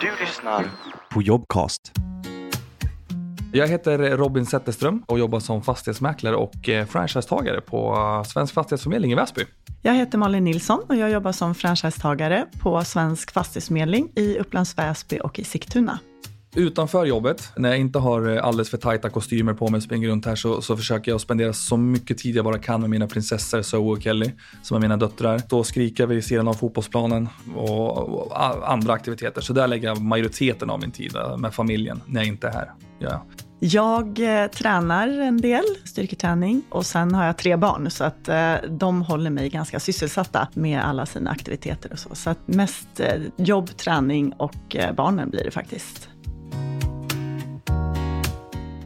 Du lyssnar på Jobcast. Jag heter Robin Zetterström och jobbar som fastighetsmäklare och eh, franchisetagare på eh, Svensk Fastighetsförmedling i Väsby. Jag heter Malin Nilsson och jag jobbar som franchisetagare på Svensk Fastighetsförmedling i Upplands Väsby och i Sigtuna. Utanför jobbet, när jag inte har eh, alldeles för tajta kostymer på mig och springer runt här så, så försöker jag spendera så mycket tid jag bara kan med mina prinsessor Zoe och Kelly, som är mina döttrar. Då skriker vi vid sidan av fotbollsplanen och, och, andra aktiviteter. Så där lägger jag majoriteten av min tid eh, med familjen när jag inte är här. Ja. Jag eh, tränar en del, styrketräning, och sen har jag tre barn, så att eh, de håller mig ganska sysselsatta med alla sina aktiviteter och så. Så att mest eh, jobb, träning och eh, barnen blir det faktiskt.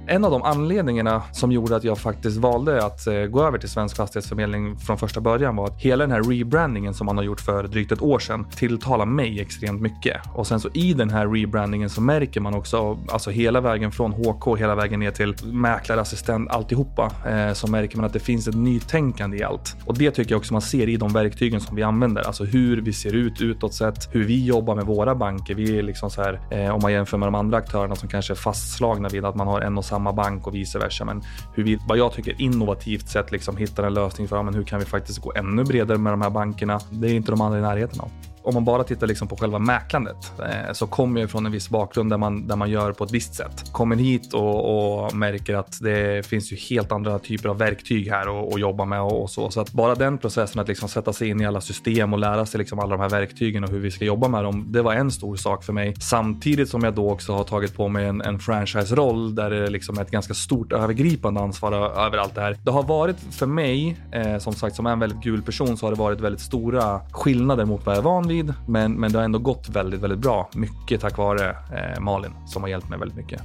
En av de anledningarna som gjorde att jag faktiskt valde att eh, gå över till Svensk Fastighetsförmedling från första början var att hela den här rebrandingen som man har gjort för drygt ett år sedan tilltalar mig extremt mycket. Och sen så i den här rebrandingen så märker man också, alltså hela vägen från HK, hela vägen ner till mäklarassistent alltihopa, eh, så märker man att det finns ett nytänkande i allt. Och det tycker jag också man ser i de verktygen som vi använder, alltså hur vi ser ut utåt sett, hur vi jobbar med våra banker. Vi är liksom så här, eh, om man jämför med de andra aktörerna som kanske är fastslagna vid att man har en och samma samma bank och vice versa. Men hur vi, vad jag tycker innovativt sätt liksom hittar en lösning för men hur kan vi faktiskt gå ännu bredare med de här bankerna? Det är inte de andra i närheten av om man bara tittar liksom på själva mäklandet eh, så kommer jag från en viss bakgrund där man, där man gör på ett visst sätt. Kommer hit och, och märker att det finns ju helt andra typer av verktyg här och, och jobba med och, och, så. Så att bara den processen att liksom sätta sig in i alla system och lära sig liksom alla de här verktygen och hur vi ska jobba med dem. Det var en stor sak för mig. Samtidigt som jag då också har tagit på mig en, en franchise-roll där det liksom är ett ganska stort övergripande ansvar över allt det här. Det har varit för mig, eh, som sagt, som är en väldigt gul person, så har det varit väldigt stora skillnader mot vad jag är van vid tid, men, men det har ändå gått väldigt, väldigt bra. Mycket tack vare eh, Malin som har hjälpt mig väldigt mycket.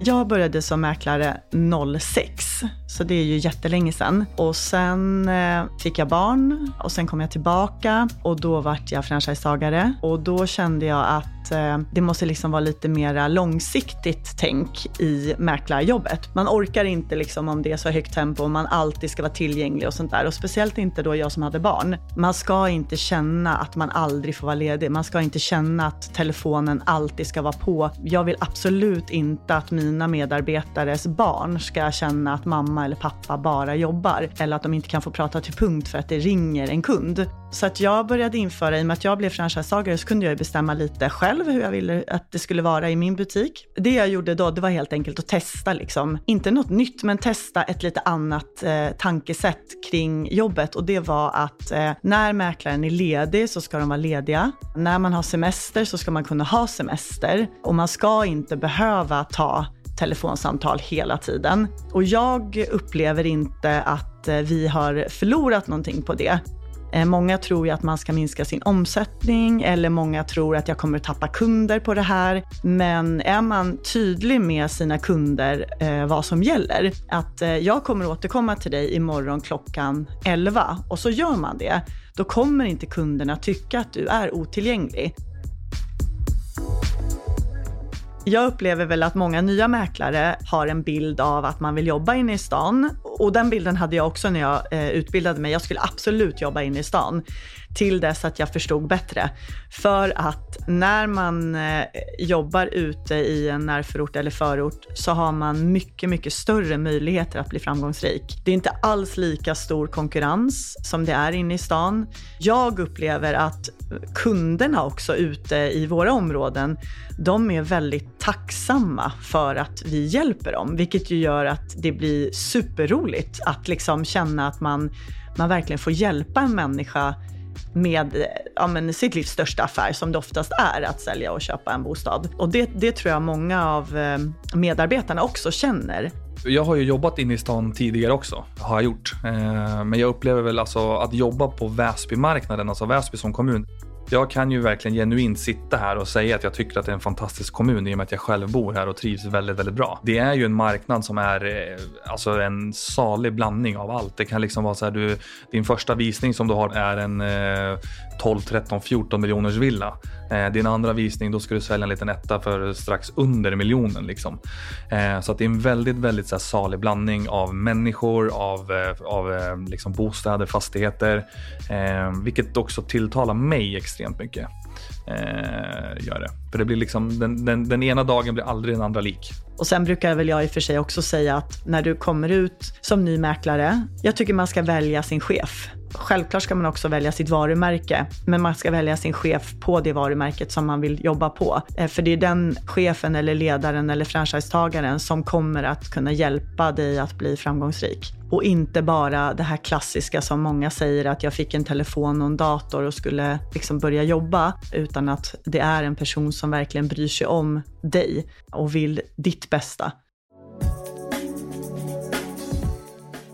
Jag började som mäklare 06, så det är ju jättelänge sedan. Och sen eh, fick jag barn och sen kom jag tillbaka och då vart jag franchisetagare. Och då kände jag att eh, det måste liksom vara lite mera långsiktigt tänk i mäklarjobbet. Man orkar inte liksom om det är så högt tempo och man alltid ska vara tillgänglig och sånt där. Och speciellt inte då jag som hade barn. Man ska inte känna att man aldrig får vara ledig. Man ska inte känna att telefonen alltid ska vara på. Jag vill absolut inte att mina medarbetares barn ska känna att mamma eller pappa bara jobbar. Eller att de inte kan få prata till punkt för att det ringer en kund. Så att jag började införa, i och med att jag blev franchisetagare så kunde jag bestämma lite själv hur jag ville att det skulle vara i min butik. Det jag gjorde då, det var helt enkelt att testa liksom, inte något nytt, men testa ett lite annat eh, tankesätt kring jobbet. Och det var att eh, när mäklaren är ledig så ska de vara lediga. När man har semester så ska man kunna ha semester. Och man ska inte behöva ta telefonsamtal hela tiden. Och jag upplever inte att eh, vi har förlorat någonting på det. Eh, många tror ju att man ska minska sin omsättning eller många tror att jag kommer att tappa kunder på det här. Men är man tydlig med sina kunder eh, vad som gäller, att eh, jag kommer återkomma till dig imorgon klockan 11 och så gör man det, då kommer inte kunderna tycka att du är otillgänglig. Jag upplever väl att många nya mäklare har en bild av att man vill jobba inne i stan. Och den bilden hade jag också när jag eh, utbildade mig. Jag skulle absolut jobba inne i stan till dess att jag förstod bättre. För att när man eh, jobbar ute i en närförort eller förort så har man mycket, mycket större möjligheter att bli framgångsrik. Det är inte alls lika stor konkurrens som det är inne i stan. Jag upplever att kunderna också ute i våra områden, de är väldigt tacksamma för att vi hjälper dem, vilket ju gör att det blir superroligt att liksom känna att man, man verkligen får hjälpa en människa med eh, ja, men sitt livs största affär, som det oftast är att sälja och köpa en bostad. Och det, det tror jag många av eh, medarbetarna också känner. Jag har ju jobbat inne i stan tidigare också, har jag gjort. Eh, men jag upplever väl alltså att jobba på Väsbymarknaden, alltså Väsby som kommun, jag kan ju verkligen genuint sitta här och säga att jag tycker att det är en fantastisk kommun i och med att jag själv bor här och trivs väldigt, väldigt bra. Det är ju en marknad som är eh, alltså en salig blandning av allt. Det kan liksom vara så här, du, din första visning som du har är en eh, 12, 13, 14 miljoners villa. Eh, din andra visning, då ska du sälja en liten etta för strax under miljonen. Liksom. Eh, så att det är en väldigt, väldigt så här, salig blandning av människor, av, eh, av eh, liksom bostäder, fastigheter. Eh, vilket också tilltalar mig extremt extremt mycket. Eh, gör det. För det blir liksom, den, den, den ena dagen blir aldrig den andra lik. Och sen brukar väl jag i och för sig också säga att när du kommer ut som ny mäklare, jag tycker man ska välja sin chef. Självklart ska man också välja sitt varumärke, men man ska välja sin chef på det varumärket som man vill jobba på. Eh, för det är den chefen eller ledaren eller franchisetagaren som kommer att kunna hjälpa dig att bli framgångsrik. Och inte bara det här klassiska som många säger att jag fick en telefon och en dator och skulle liksom börja jobba, utan att det är en person som verkligen bryr sig om dig och vill ditt bästa.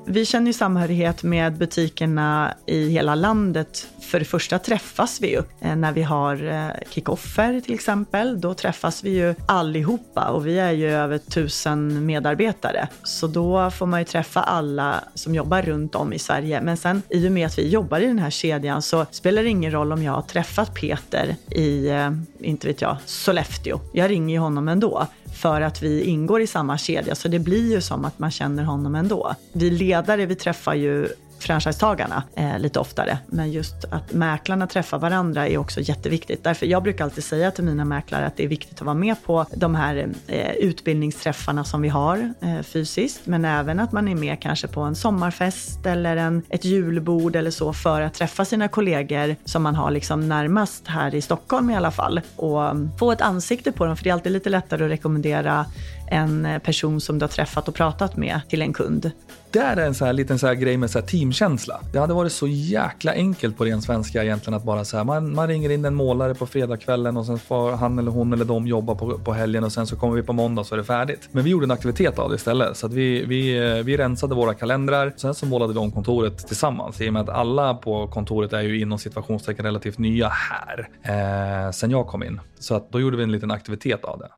Vi känner ju samhörighet med butikerna i hela landet. För det första träffas vi ju eh, när vi har eh, kickoffer till exempel. Då träffas vi ju allihopa och vi är ju över tusen medarbetare. Så då får man ju träffa alla som jobbar runt om i Sverige. Men sen i och med att vi jobbar i den här kedjan så spelar det ingen roll om jag har träffat Peter i, eh, inte vet jag, Sollefteå. Jag ringer ju honom ändå för att vi ingår i samma kedja. Så det blir ju som att man känner honom ändå. Vi ledare, vi träffar ju franchisetagarna eh, lite oftare. Men just att mäklarna träffar varandra är också jätteviktigt. Därför jag brukar alltid säga till mina mäklare att det är viktigt att vara med på de här eh, utbildningsträffarna som vi har eh, fysiskt. Men även att man är med kanske på en sommarfest eller en, ett julbord eller så för att träffa sina kollegor som man har liksom närmast här i Stockholm i alla fall. Och mm, få ett ansikte på dem, för det är alltid lite lättare att rekommendera en eh, person som du har träffat och pratat med till en kund. Det är en så här liten så här grej med så här teamkänsla. Det hade varit så jäkla enkelt på ren svenska egentligen att bara så här, man, man ringer in en målare på fredagskvällen och sen får han eller hon eller de jobba på, på helgen och sen så kommer vi på måndag så är det färdigt. Men vi gjorde en aktivitet av det istället så att vi, vi, eh, vi rensade våra kalendrar. Sen så målade vi om kontoret tillsammans i och med att alla på kontoret är ju inom situationstecken relativt nya här eh, sen jag kom in. Så att då gjorde vi en liten aktivitet av det.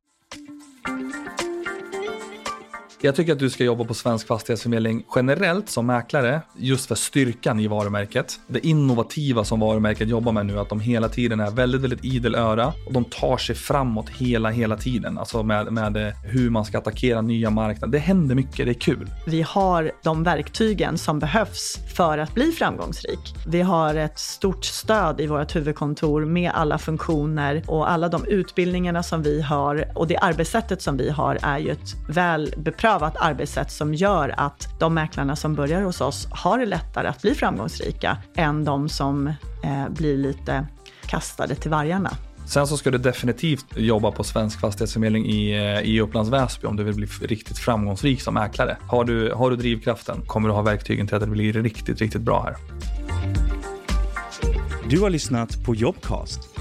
Jag tycker att du ska jobba på Svensk Fastighetsförmedling generellt som mäklare, just för styrkan i varumärket. Det innovativa som varumärket jobbar med nu, att de hela tiden är väldigt, väldigt idel öra och de tar sig framåt hela, hela tiden. Alltså med, med eh, hur man ska attackera nya marknader. Det händer mycket, det är kul. Vi har de verktygen som behövs för att bli framgångsrik. Vi har ett stort stöd i vårt huvudkontor med alla funktioner och alla de utbildningarna som vi har och det arbetssättet som vi har är ju ett väl beprövat beprövat arbetssätt som gör att de mäklarna som börjar hos oss har det lättare att bli framgångsrika än de som eh, blir lite kastade till vargarna. Sen så ska du definitivt jobba på Svensk Fastighetsförmedling i, eh, i Upplands Väsby om du vill bli riktigt framgångsrik som mäklare. Har du, har du drivkraften kommer du ha verktygen till att det blir riktigt, riktigt bra här. Du har lyssnat på Jobcast